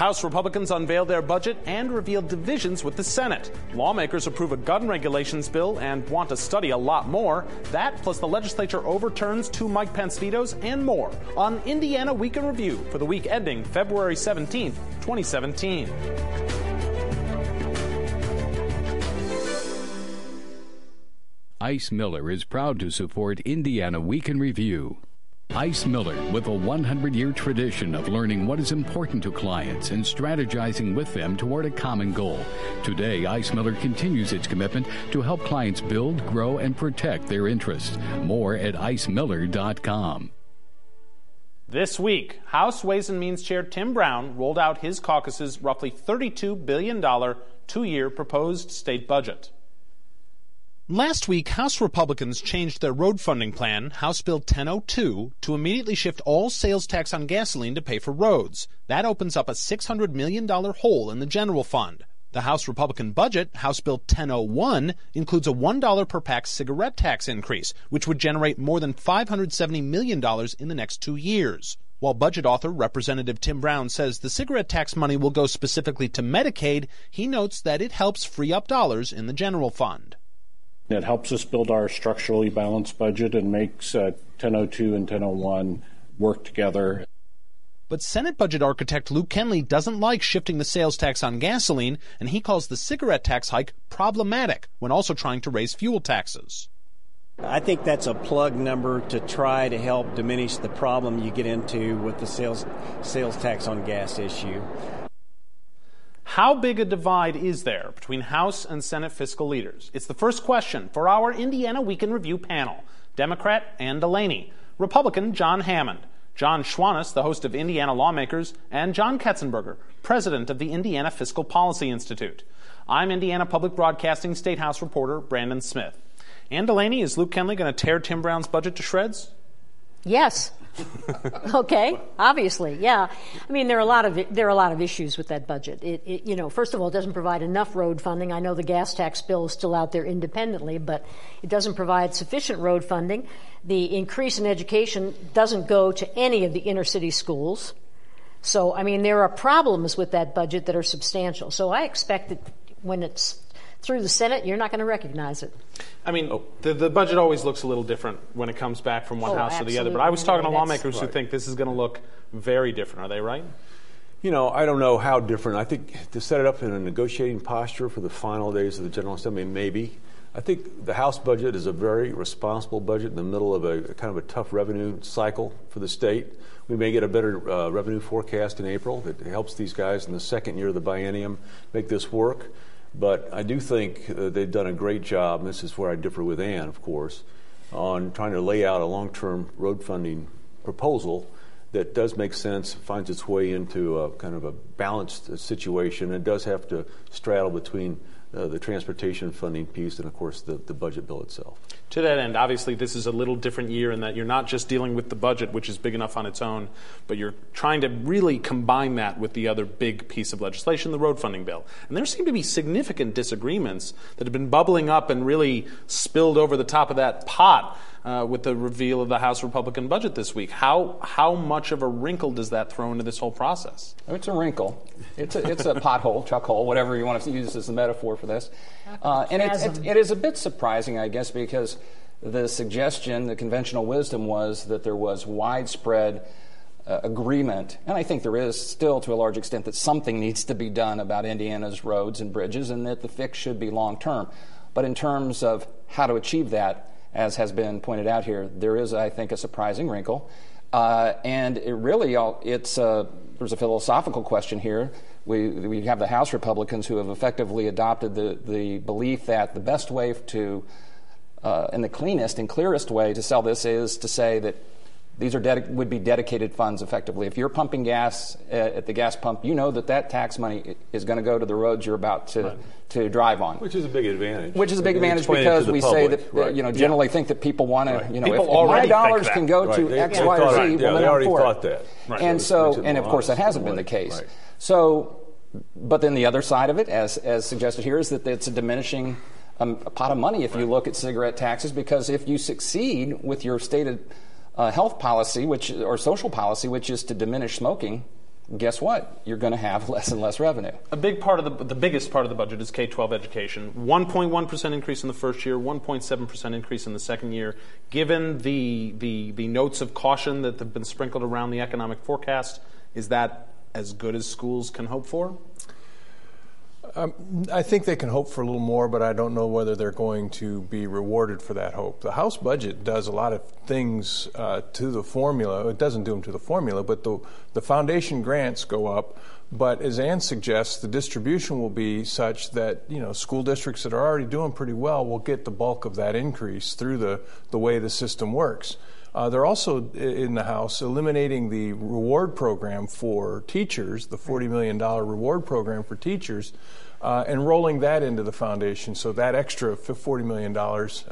House Republicans unveil their budget and reveal divisions with the Senate. Lawmakers approve a gun regulations bill and want to study a lot more. That, plus the legislature overturns two Mike Pence vetoes and more on Indiana Week in Review for the week ending February 17th, 2017. Ice Miller is proud to support Indiana Week in Review. Ice Miller, with a 100 year tradition of learning what is important to clients and strategizing with them toward a common goal. Today, Ice Miller continues its commitment to help clients build, grow, and protect their interests. More at icemiller.com. This week, House Ways and Means Chair Tim Brown rolled out his caucus's roughly $32 billion two year proposed state budget. Last week, House Republicans changed their road funding plan, House Bill 1002, to immediately shift all sales tax on gasoline to pay for roads. That opens up a $600 million hole in the general fund. The House Republican budget, House Bill 1001, includes a $1 per pack cigarette tax increase, which would generate more than $570 million in the next two years. While budget author Representative Tim Brown says the cigarette tax money will go specifically to Medicaid, he notes that it helps free up dollars in the general fund. It helps us build our structurally balanced budget and makes uh, 1002 and 1001 work together. But Senate budget architect Luke Kenley doesn't like shifting the sales tax on gasoline, and he calls the cigarette tax hike problematic when also trying to raise fuel taxes. I think that's a plug number to try to help diminish the problem you get into with the sales sales tax on gas issue. How big a divide is there between House and Senate fiscal leaders? It's the first question for our Indiana Week in Review panel Democrat Ann Delaney, Republican John Hammond, John Schwantes, the host of Indiana Lawmakers, and John Ketzenberger, president of the Indiana Fiscal Policy Institute. I'm Indiana Public Broadcasting State House reporter Brandon Smith. Ann Delaney, is Luke Kenley going to tear Tim Brown's budget to shreds? Yes. okay, obviously, yeah. I mean, there are a lot of there are a lot of issues with that budget. It, it, you know, first of all, it doesn't provide enough road funding. I know the gas tax bill is still out there independently, but it doesn't provide sufficient road funding. The increase in education doesn't go to any of the inner city schools. So, I mean, there are problems with that budget that are substantial. So, I expect that when it's through the Senate, you're not going to recognize it. I mean, oh. the, the budget always looks a little different when it comes back from one oh, house absolutely. to the other. But I was talking to lawmakers right. who think this is going to look very different. Are they right? You know, I don't know how different. I think to set it up in a negotiating posture for the final days of the General Assembly, maybe. I think the House budget is a very responsible budget in the middle of a, a kind of a tough revenue cycle for the state. We may get a better uh, revenue forecast in April that helps these guys in the second year of the biennium make this work. But I do think uh, they've done a great job, and this is where I differ with Ann, of course, on trying to lay out a long term road funding proposal that does make sense, finds its way into a kind of a balanced situation. and does have to straddle between uh, the transportation funding piece and, of course, the, the budget bill itself. To that end, obviously, this is a little different year in that you're not just dealing with the budget, which is big enough on its own, but you're trying to really combine that with the other big piece of legislation, the road funding bill. And there seem to be significant disagreements that have been bubbling up and really spilled over the top of that pot uh, with the reveal of the House Republican budget this week. How how much of a wrinkle does that throw into this whole process? It's a wrinkle. It's a, it's a pothole, chuck hole, whatever you want to use as a metaphor for this. Uh, and it, it, it is a bit surprising, I guess, because the suggestion, the conventional wisdom was that there was widespread uh, agreement, and I think there is still to a large extent, that something needs to be done about Indiana's roads and bridges and that the fix should be long term. But in terms of how to achieve that, as has been pointed out here, there is, I think, a surprising wrinkle. Uh, and it really, it's a, there's a philosophical question here. We, we have the House Republicans who have effectively adopted the, the belief that the best way to, uh, and the cleanest and clearest way to sell this is to say that these are dedi- would be dedicated funds effectively. If you're pumping gas at, at the gas pump, you know that that tax money is going to go to the roads you're about to, right. to drive on. Which is a big advantage. Which is a big advantage because we public. say that, right. you know, generally yeah. think that people want right. to, you know, people if, if my dollars can go to they, X, they Y, or Z, yeah, well, they already I'm thought it. that. And so, and of course, that hasn't been the case. So, but then the other side of it, as, as suggested here, is that it's a diminishing um, a pot of money if you look at cigarette taxes, because if you succeed with your stated uh, health policy, which or social policy, which is to diminish smoking, guess what? You're going to have less and less revenue. A big part of the, the biggest part of the budget is K 12 education. 1.1% increase in the first year, 1.7% increase in the second year. Given the, the, the notes of caution that have been sprinkled around the economic forecast, is that as good as schools can hope for? Um, I think they can hope for a little more, but I don't know whether they're going to be rewarded for that hope. The House budget does a lot of things uh, to the formula. It doesn't do them to the formula, but the, the foundation grants go up. But as Ann suggests, the distribution will be such that you know school districts that are already doing pretty well will get the bulk of that increase through the, the way the system works. Uh, they're also in the House eliminating the reward program for teachers, the $40 million reward program for teachers, uh, and rolling that into the foundation. So that extra $40 million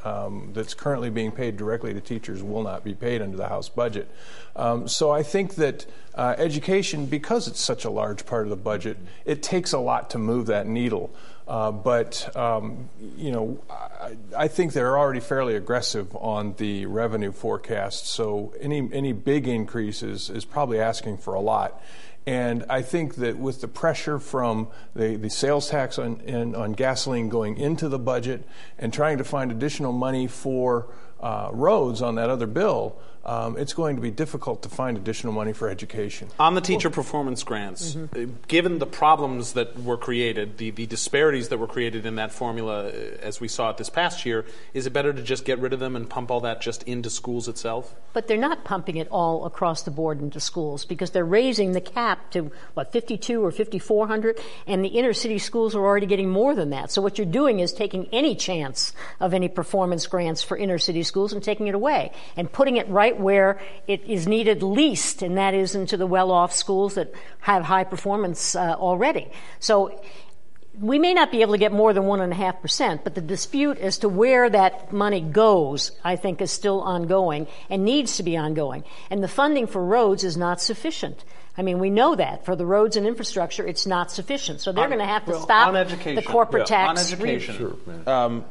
um, that's currently being paid directly to teachers will not be paid under the House budget. Um, so I think that uh, education, because it's such a large part of the budget, it takes a lot to move that needle. Uh, but um, you know, I, I, think they're already fairly aggressive on the revenue forecast. So any any big increases is probably asking for a lot. And I think that with the pressure from the, the sales tax on, in, on gasoline going into the budget and trying to find additional money for uh, roads on that other bill, um, it's going to be difficult to find additional money for education. On the teacher performance grants, mm-hmm. Uh, given the problems that were created, the, the disparities that were created in that formula uh, as we saw it this past year, is it better to just get rid of them and pump all that just into schools itself? But they're not pumping it all across the board into schools because they're raising the cap to, what, 52 or 5,400? And the inner city schools are already getting more than that. So what you're doing is taking any chance of any performance grants for inner city schools and taking it away and putting it right where it is needed least, and that is into the well off schools that have high performance uh, already. So we may not be able to get more than 1.5%, but the dispute as to where that money goes, I think, is still ongoing and needs to be ongoing. And the funding for roads is not sufficient. I mean, we know that for the roads and infrastructure, it's not sufficient. So they're going to have to well, stop the corporate yeah, tax. On education, sure, um,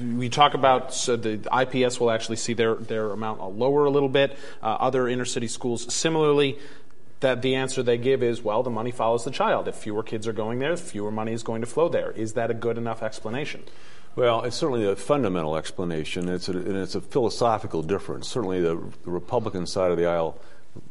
we talk about so the IPS will actually see their, their amount lower a little bit. Uh, other inner city schools similarly. That the answer they give is well, the money follows the child. If fewer kids are going there, fewer money is going to flow there. Is that a good enough explanation? Well, it's certainly a fundamental explanation, it's a, and it's a philosophical difference. Certainly, the, the Republican side of the aisle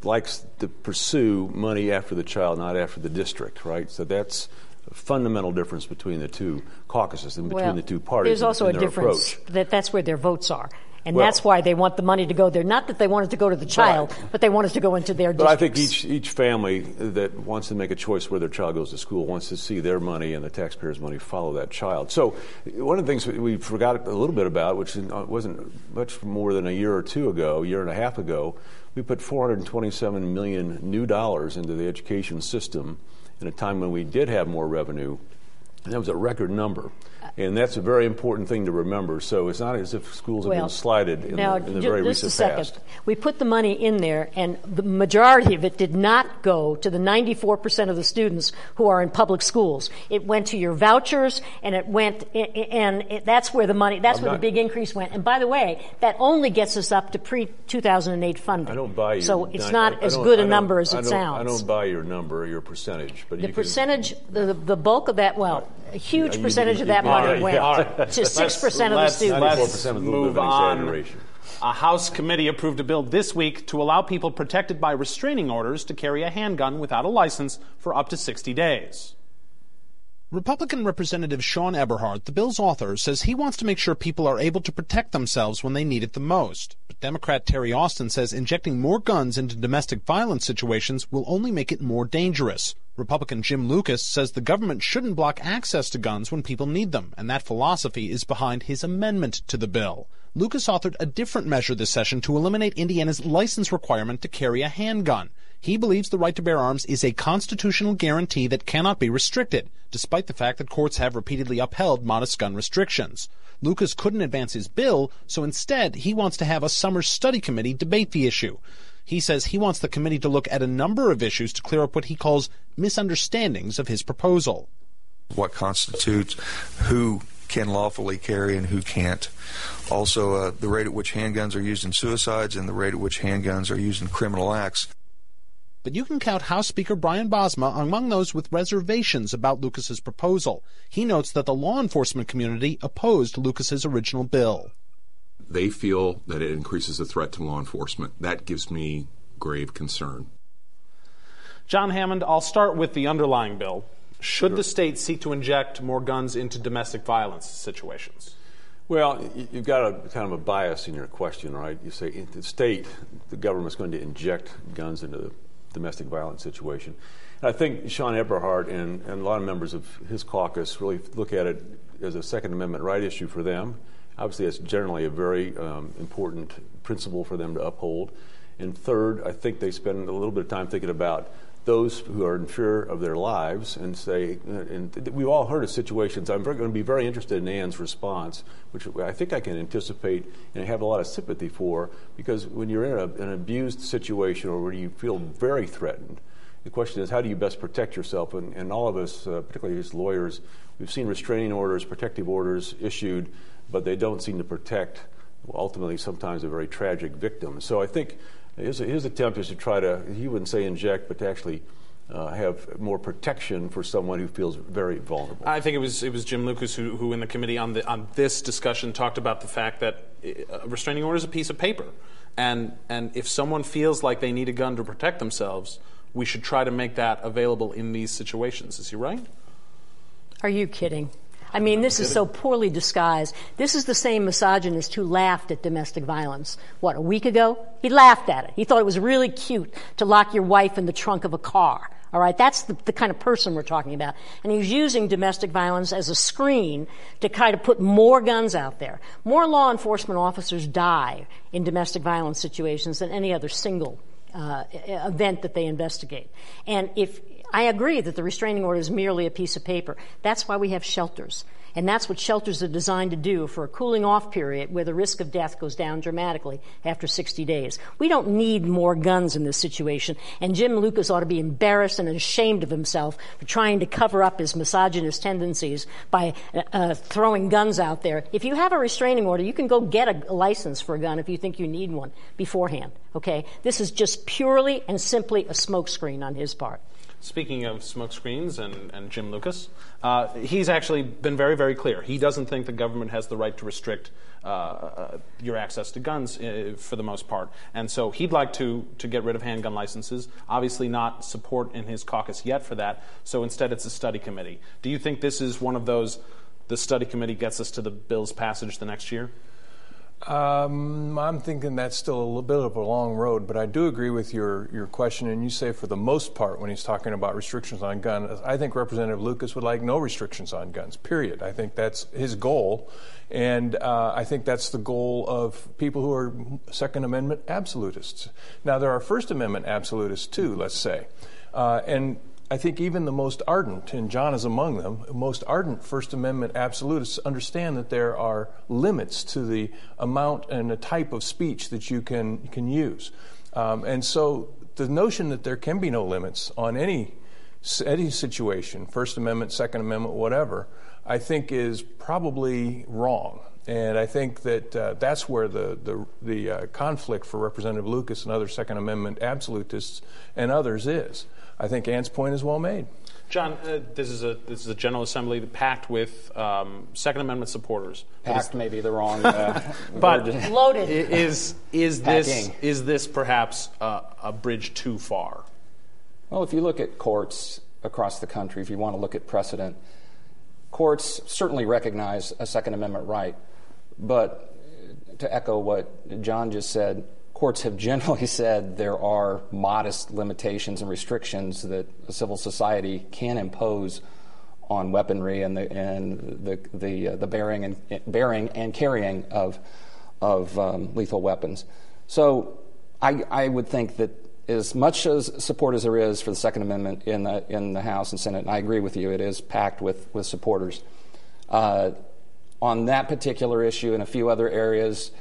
likes to pursue money after the child, not after the district, right? So that's fundamental difference between the two caucuses and between well, the two parties. There's also a difference approach. that that's where their votes are. And well, that's why they want the money to go there. Not that they want it to go to the child, right. but they want it to go into their But districts. I think each, each family that wants to make a choice where their child goes to school wants to see their money and the taxpayers' money follow that child. So one of the things we forgot a little bit about, which uh, wasn't much more than a year or two ago, a year and a half ago, we put 427 million new dollars into the education system in a time when we did have more revenue that was a record number. And that's a very important thing to remember. So it's not as if schools have well, been slighted in, now, the, in the very just recent a second. past. We put the money in there, and the majority of it did not go to the 94% of the students who are in public schools. It went to your vouchers, and it went, and it, that's where the money, that's I'm where not, the big increase went. And by the way, that only gets us up to pre 2008 funding. I don't buy you. So it's not as good a number as it sounds. I don't buy your number, your percentage. But the percentage, can, the, the bulk of that, well, a huge percentage of that money went to six percent of the students. Let's move on. A House committee approved a bill this week to allow people protected by restraining orders to carry a handgun without a license for up to 60 days. Republican Representative Sean Eberhart, the bill's author, says he wants to make sure people are able to protect themselves when they need it the most. But Democrat Terry Austin says injecting more guns into domestic violence situations will only make it more dangerous. Republican Jim Lucas says the government shouldn't block access to guns when people need them, and that philosophy is behind his amendment to the bill. Lucas authored a different measure this session to eliminate Indiana's license requirement to carry a handgun. He believes the right to bear arms is a constitutional guarantee that cannot be restricted, despite the fact that courts have repeatedly upheld modest gun restrictions. Lucas couldn't advance his bill, so instead he wants to have a summer study committee debate the issue. He says he wants the committee to look at a number of issues to clear up what he calls misunderstandings of his proposal. What constitutes who can lawfully carry and who can't. Also, uh, the rate at which handguns are used in suicides and the rate at which handguns are used in criminal acts. but you can count House Speaker Brian Bosma among those with reservations about Lucas's proposal. He notes that the law enforcement community opposed Lucas's original bill. They feel that it increases the threat to law enforcement. That gives me grave concern. John Hammond, I'll start with the underlying bill. Should sure. the state seek to inject more guns into domestic violence situations? Well, you've got a kind of a bias in your question, right? You say the state, the government's going to inject guns into the domestic violence situation. And I think Sean Eberhart and, and a lot of members of his caucus really look at it as a Second Amendment right issue for them. Obviously, that's generally a very um, important principle for them to uphold. And third, I think they spend a little bit of time thinking about those who are in fear of their lives and say, and we've all heard of situations. I'm going to be very interested in Ann's response, which I think I can anticipate and have a lot of sympathy for, because when you're in a, an abused situation or when you feel very threatened, the question is how do you best protect yourself? And, and all of us, uh, particularly as lawyers, we've seen restraining orders, protective orders issued, but they don't seem to protect ultimately sometimes a very tragic victim. So I think his, his attempt is to try to, he wouldn't say inject, but to actually uh, have more protection for someone who feels very vulnerable. I think it was it was Jim Lucas who, who in the committee on the on this discussion talked about the fact that uh, a restraining order is a piece of paper, and and if someone feels like they need a gun to protect themselves, we should try to make that available in these situations. Is he right? Are you kidding? I mean, this is so poorly disguised. This is the same misogynist who laughed at domestic violence. What, a week ago? He laughed at it. He thought it was really cute to lock your wife in the trunk of a car. All right, that's the, the, kind of person we're talking about. And he's using domestic violence as a screen to kind of put more guns out there. More law enforcement officers die in domestic violence situations than any other single uh, event that they investigate. And if I agree that the restraining order is merely a piece of paper. That's why we have shelters. And that's what shelters are designed to do for a cooling off period where the risk of death goes down dramatically after 60 days. We don't need more guns in this situation. And Jim Lucas ought to be embarrassed and ashamed of himself for trying to cover up his misogynist tendencies by uh, throwing guns out there. If you have a restraining order, you can go get a license for a gun if you think you need one beforehand. Okay? This is just purely and simply a smokescreen on his part. Speaking of smokescreens and, and Jim Lucas, uh, he's actually been very, very clear. He doesn't think the government has the right to restrict uh, uh, your access to guns uh, for the most part. And so he'd like to, to get rid of handgun licenses. Obviously, not support in his caucus yet for that. So instead, it's a study committee. Do you think this is one of those, the study committee gets us to the bill's passage the next year? Um, I'm thinking that's still a little bit of a long road, but I do agree with your, your question. And you say for the most part, when he's talking about restrictions on guns, I think Representative Lucas would like no restrictions on guns, period. I think that's his goal. And uh, I think that's the goal of people who are Second Amendment absolutists. Now, there are First Amendment absolutists too, let's say. Uh, and I think even the most ardent, and John is among them, most ardent First Amendment absolutists understand that there are limits to the amount and the type of speech that you can, can use. Um, and so the notion that there can be no limits on any, any situation, First Amendment, Second Amendment, whatever, I think is probably wrong. And I think that uh, that's where the, the, the uh, conflict for Representative Lucas and other Second Amendment absolutists and others is. I think Ann's point is well made. John, uh, this is a this is a General Assembly packed with um, Second Amendment supporters. Packed may be the wrong, uh, but loaded. Is is this is this perhaps uh, a bridge too far? Well, if you look at courts across the country, if you want to look at precedent, courts certainly recognize a Second Amendment right, but to echo what John just said, courts have generally said there are modest limitations and restrictions that civil society can impose on weaponry and the and the the, uh, the bearing and bearing and carrying of of um, lethal weapons. So I I would think that as much as support as there is for the Second Amendment in the in the House and Senate, and I agree with you, it is packed with with supporters. Uh, on that particular issue and a few other areas,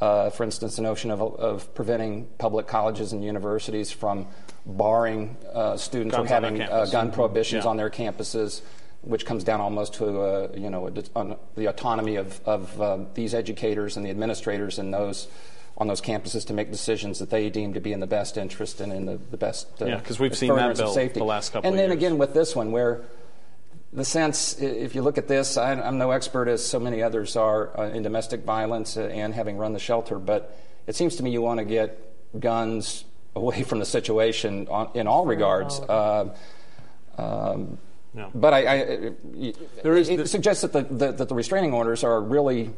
uh, for instance, the notion of, of, preventing public colleges and universities from barring uh, students Guns from having uh, gun prohibitions yeah. on their campuses, which comes down almost to uh, you know the autonomy of, of uh, these educators and the administrators in those on those campuses to make decisions that they deem to be in the best interest and in the, the best uh, yeah because we've seen that bill safety. the last couple and then again with this one where the sense if you look at this I, am no expert as so many others are uh, in domestic violence uh, and having run the shelter but it seems to me you want to get guns away from the situation in all regards uh, um, no. But I, I, there is, it, suggests that the, the, that the restraining orders are really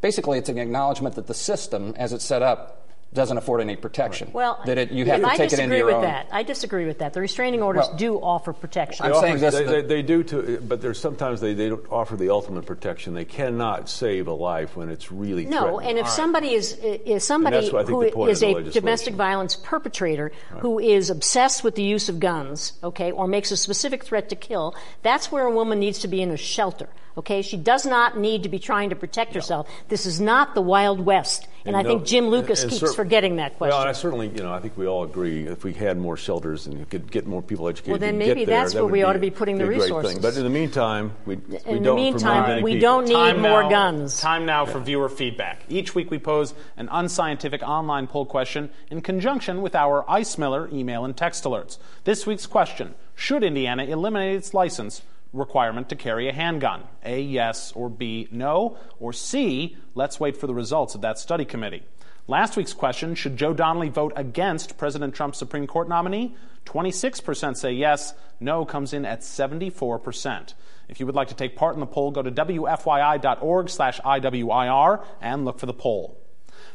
basically it's an acknowledgement that the system, as it's set up, doesn't afford any protection. Right. Well, that it, you have to I take it into your own. I disagree with that. I disagree with that. The restraining orders well, do offer protection. I'm saying this, they, they, they, do, to, but there's sometimes they, they don't offer the ultimate protection. They cannot save a life when it's really no. And if somebody is is somebody who is a domestic violence perpetrator right. who is obsessed with the use of guns, okay, or makes a specific threat to kill, that's where a woman needs to be in a shelter. Okay, she does not need to be trying to protect herself. This is not the Wild West. And, and I no, think Jim Lucas and, and keeps cer- forgetting that question. Well, I certainly, you know, I think we all agree if we had more shelters and you could get more people educated, well, then maybe there, that's that where we ought to be putting the resources. Thing. But in the meantime, we, in we the don't meantime, we people. don't need time more now, guns. Time now yeah. for viewer feedback. Each week we pose an unscientific online poll question in conjunction with our Ice Miller email and text alerts. This week's question: Should Indiana eliminate its license? Requirement to carry a handgun? A, yes, or B, no, or C, let's wait for the results of that study committee. Last week's question should Joe Donnelly vote against President Trump's Supreme Court nominee? 26% say yes, no comes in at 74%. If you would like to take part in the poll, go to wfyi.org slash IWIR and look for the poll.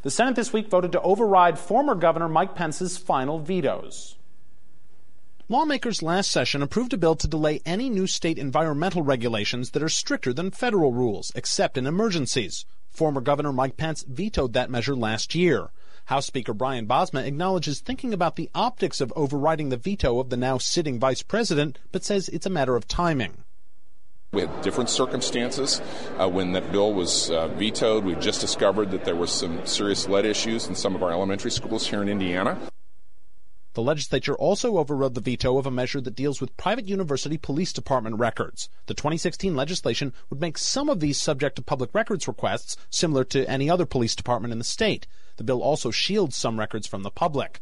The Senate this week voted to override former Governor Mike Pence's final vetoes. Lawmakers last session approved a bill to delay any new state environmental regulations that are stricter than federal rules, except in emergencies. Former Governor Mike Pence vetoed that measure last year. House Speaker Brian Bosma acknowledges thinking about the optics of overriding the veto of the now sitting vice president, but says it's a matter of timing. We had different circumstances uh, when that bill was uh, vetoed. We just discovered that there were some serious lead issues in some of our elementary schools here in Indiana. The legislature also overrode the veto of a measure that deals with private university police department records. The 2016 legislation would make some of these subject to public records requests, similar to any other police department in the state. The bill also shields some records from the public.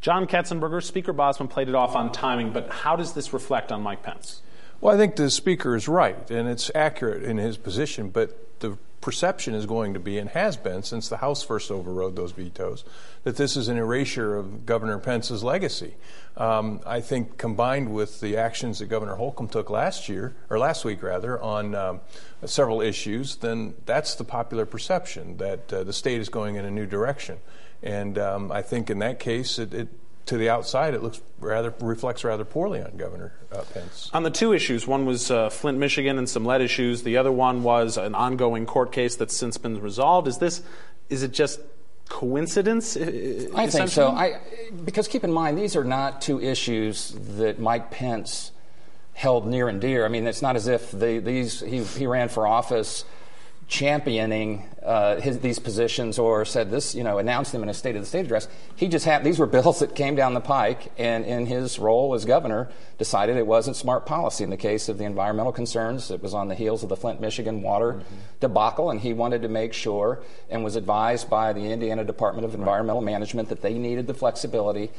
John Ketzenberger, Speaker Bosma played it off on timing, but how does this reflect on Mike Pence? Well, I think the Speaker is right, and it's accurate in his position, but the perception is going to be, and has been since the House first overrode those vetoes, that this is an erasure of Governor Pence's legacy. Um, I think combined with the actions that Governor Holcomb took last year, or last week rather, on um, several issues, then that's the popular perception that uh, the state is going in a new direction. And um, I think in that case, it, it to the outside, it looks rather reflects rather poorly on Governor uh, Pence. On the two issues, one was uh, Flint, Michigan, and some lead issues. The other one was an ongoing court case that's since been resolved. Is this is it just coincidence? I think so. I, because keep in mind, these are not two issues that Mike Pence held near and dear. I mean, it's not as if they, these he, he ran for office championing uh, his, these positions or said this, you know, announced them in a State of the State address. He just had these were bills that came down the pike, and in his role as governor, decided it wasn't smart policy. In the case of the environmental concerns, it was on the heels of the Flint, Michigan water mm-hmm. debacle, and he wanted to make sure and was advised by the Indiana Department of Environmental right. Management that they needed the flexibility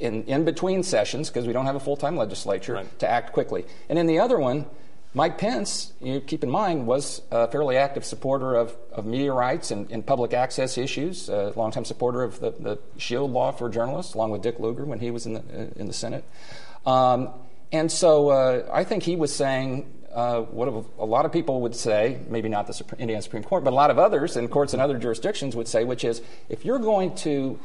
in, in between sessions, because we don't have a full time legislature, right. to act quickly. And in the other one, Mike Pence, you keep in mind, was a fairly active supporter of, of media rights and, and public access issues, a longtime supporter of the, the, Shield law for journalists, along with Dick Lugar when he was in the, in the Senate. Um, and so uh, I think he was saying uh, what a lot of people would say, maybe not the Supreme, Indiana Supreme Court, but a lot of others in courts in other jurisdictions would say, which is if you're going to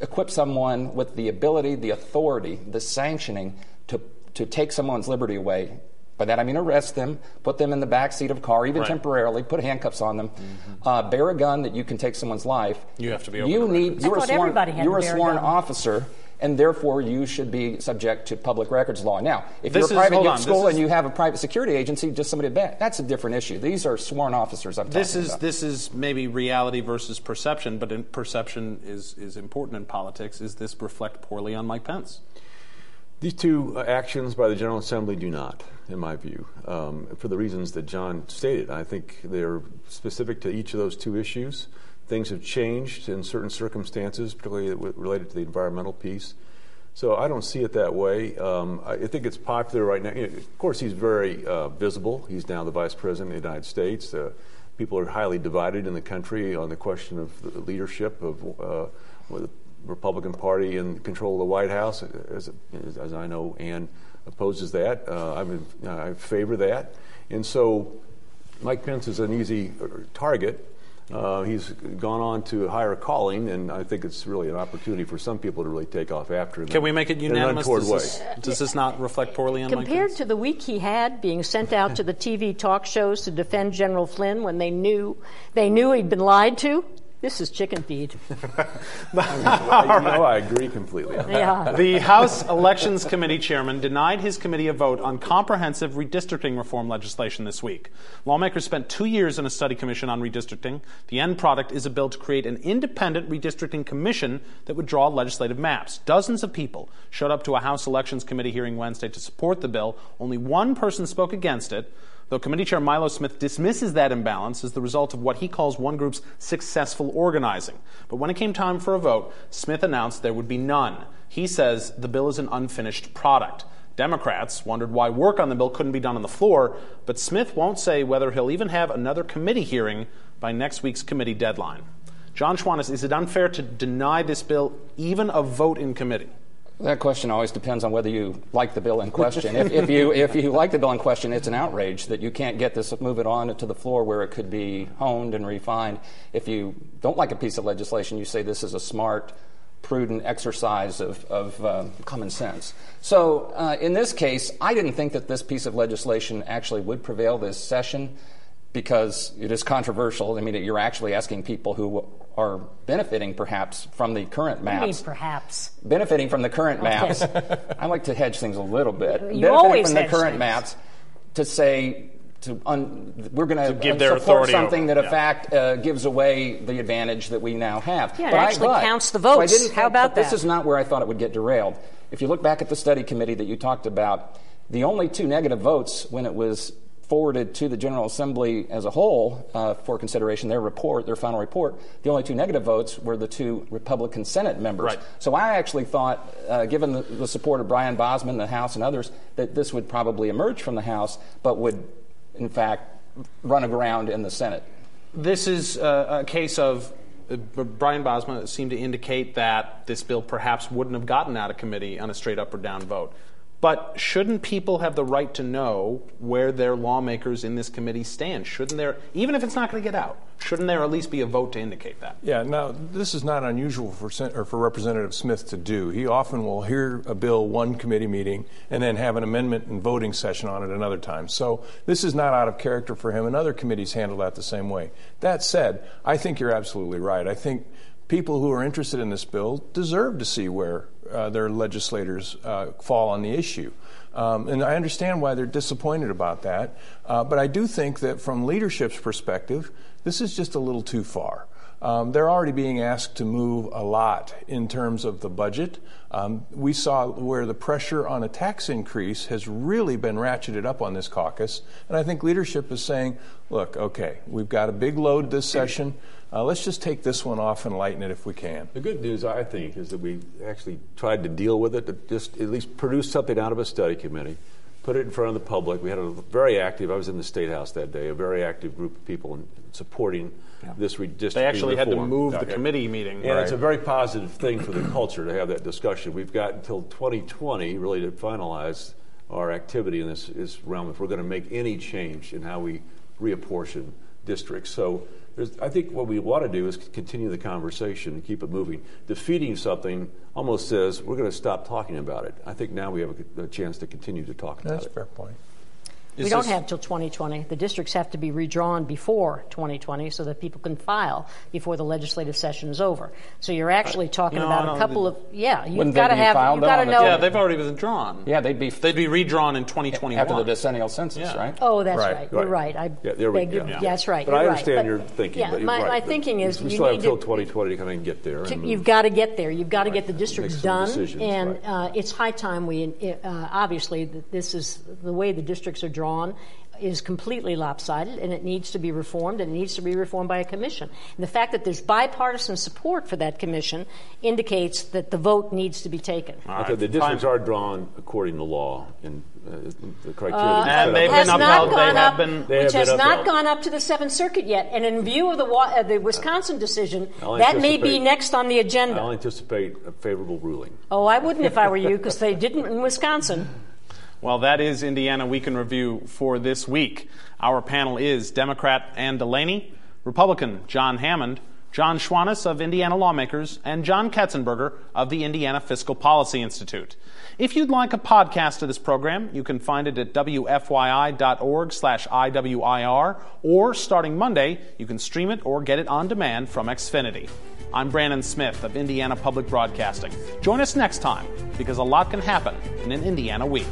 equip someone with the ability, the authority, the sanctioning to, to take someone's liberty away, by that I mean arrest them, put them in the back seat of a car, even right. temporarily, put handcuffs on them, mm-hmm. uh, bear a gun that you can take someone's life. You have to be. You need. You're a sworn. You're a sworn gun. officer. And therefore, you should be subject to public records law. Now, if this you're a private is, school and you have a private security agency, just somebody back, that's a different issue. These are sworn officers. I'm this is about. this is maybe reality versus perception, but perception is is important in politics. Is this reflect poorly on Mike Pence? These two actions by the General Assembly do not, in my view, um, for the reasons that John stated. I think they're specific to each of those two issues. things have changed in certain circumstances, particularly related to the environmental piece. So I don't see it that way. Um, I think it's popular right now. of course, he's very uh, visible. He's now the vice president of the United States. Uh, people are highly divided in the country on the question of the leadership of uh, Republican Party in control of the White House. As, as I know, Ann opposes that. Uh, I, mean, I favor that. And so Mike Pence is an easy uh, target uh, he's gone on to a higher calling, and I think it's really an opportunity for some people to really take off after him. Can we make it unanimous? Does this, does this, not reflect poorly on Compared to the week he had being sent out to the TV talk shows to defend General Flynn when they knew they knew he'd been lied to? This is chicken feed. I, know, I agree completely. Yeah. The House Elections Committee chairman denied his committee a vote on comprehensive redistricting reform legislation this week. Lawmakers spent two years in a study commission on redistricting. The end product is a bill to create an independent redistricting commission that would draw legislative maps. Dozens of people showed up to a House Elections Committee hearing Wednesday to support the bill. Only one person spoke against it though Committee Chair Milo Smith dismisses that imbalance as the result of what he calls one group's successful organizing. But when it came time for a vote, Smith announced there would be none. He says the bill is an unfinished product. Democrats wondered why work on the bill couldn't be done on the floor, but Smith won't say whether he'll even have another committee hearing by next week's committee deadline. John Schwantes, is it unfair to deny this bill even a vote in committee? That question always depends on whether you like the bill in question. if, if, you, if you like the bill in question, it's an outrage that you can't get this, move it on to the floor where it could be honed and refined. If you don't like a piece of legislation, you say this is a smart, prudent exercise of, of uh, common sense. So uh, in this case, I didn't think that this piece of legislation actually would prevail this session because it is controversial. I mean, you're actually asking people who are benefiting perhaps from the current maps. perhaps. Benefiting from the current okay. maps. I like to hedge things a little bit. You benefiting always from the current things. maps to say to un, we're going to give their support something over. that, in yeah. fact, uh, gives away the advantage that we now have. Yeah, but it actually I, but, counts the votes. So How about that? This is not where I thought it would get derailed. If you look back at the study committee that you talked about, the only two negative votes when it was forwarded to the General Assembly as a whole uh, for consideration, their report, their final report, the only two negative votes were the two Republican Senate members. Right. So I actually thought, uh, given the, the, support of Brian Bosma, the House, and others, that this would probably emerge from the House, but would, in fact, run aground in the Senate. This is uh, a case of uh, Brian Bosma seemed to indicate that this bill perhaps wouldn't have gotten out of committee on a straight up or down vote. But shouldn't people have the right to know where their lawmakers in this committee stand? Shouldn't there, even if it's not going to get out, shouldn't there at least be a vote to indicate that? Yeah, now, this is not unusual for, or for Representative Smith to do. He often will hear a bill one committee meeting and then have an amendment and voting session on it another time. So this is not out of character for him, and other committees handle that the same way. That said, I think you're absolutely right. I think people who are interested in this bill deserve to see where uh, their legislators uh, fall on the issue. Um, and I understand why they're disappointed about that. Uh, but I do think that from leadership's perspective, this is just a little too far. Um, they're already being asked to move a lot in terms of the budget. Um, we saw where the pressure on a tax increase has really been ratcheted up on this caucus. And I think leadership is saying, look, okay, we've got a big load this session. Uh, let's just take this one off and lighten it if we can. The good news, I think, is that we actually tried to deal with it, to just at least produce something out of a study committee, put it in front of the public. We had a very active, I was in the State House that day, a very active group of people supporting yeah. this redistricting They actually reform. had to move the committee meeting. And right. it's a very positive thing for the culture to have that discussion. We've got until 2020 really to finalize our activity in this, this realm if we're going to make any change in how we reapportion districts. So I think what we want to do is continue the conversation and keep it moving. Defeating something almost says we're going to stop talking about it. I think now we have a, a chance to continue to talk about That's it. That's a fair point. Is we don't have till 2020. The districts have to be redrawn before 2020 so that people can file before the legislative session is over. So you're actually talking no, about a couple of yeah. You've got to have. You've got to know. Yeah, they've already been drawn. Yeah, they'd be they'd be redrawn in 2021 after the decennial census, yeah. right? Oh, that's right. right. You're right. I yeah, there we go. Yeah. That's right. But you're I understand right. your but, thinking. Yeah, but my, right. my thinking is we you still have need until 2020 to kind of get there. To, you've got to get there. You've got to get the districts done, decisions, and uh, it's high time we. Uh, obviously, this is the way the districts are drawn drawn is completely lopsided and it needs to be reformed and it needs to be reformed by a commission. And the fact that there's bipartisan support for that commission indicates that the vote needs to be taken. Right. The districts are drawn according to law and uh, the criteria. Uh, and they've been upheld. They have up, been, which have has been not upheld. gone up to the Seventh Circuit yet. And in view of the uh, the Wisconsin decision, I'll that may be next on the agenda. I'll anticipate a favorable ruling. Oh, I wouldn't if I were you, because they didn't in Wisconsin. Well, that is Indiana Week in Review for this week. Our panel is Democrat Ann Delaney, Republican John Hammond, John Schwantes of Indiana Lawmakers, and John Ketzenberger of the Indiana Fiscal Policy Institute. If you'd like a podcast of this program, you can find it at wfyi.org slash IWIR, or starting Monday, you can stream it or get it on demand from Xfinity. I'm Brandon Smith of Indiana Public Broadcasting. Join us next time, because a lot can happen in an Indiana week.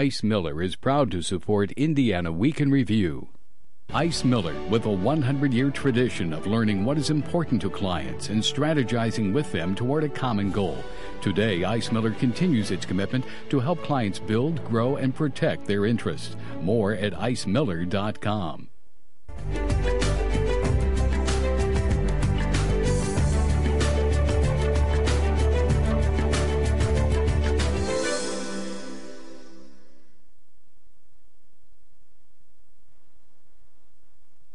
Ice Miller is proud to support Indiana Week in Review. Ice Miller, with a 100 year tradition of learning what is important to clients and strategizing with them toward a common goal. Today, Ice Miller continues its commitment to help clients build, grow, and protect their interests. More at icemiller.com.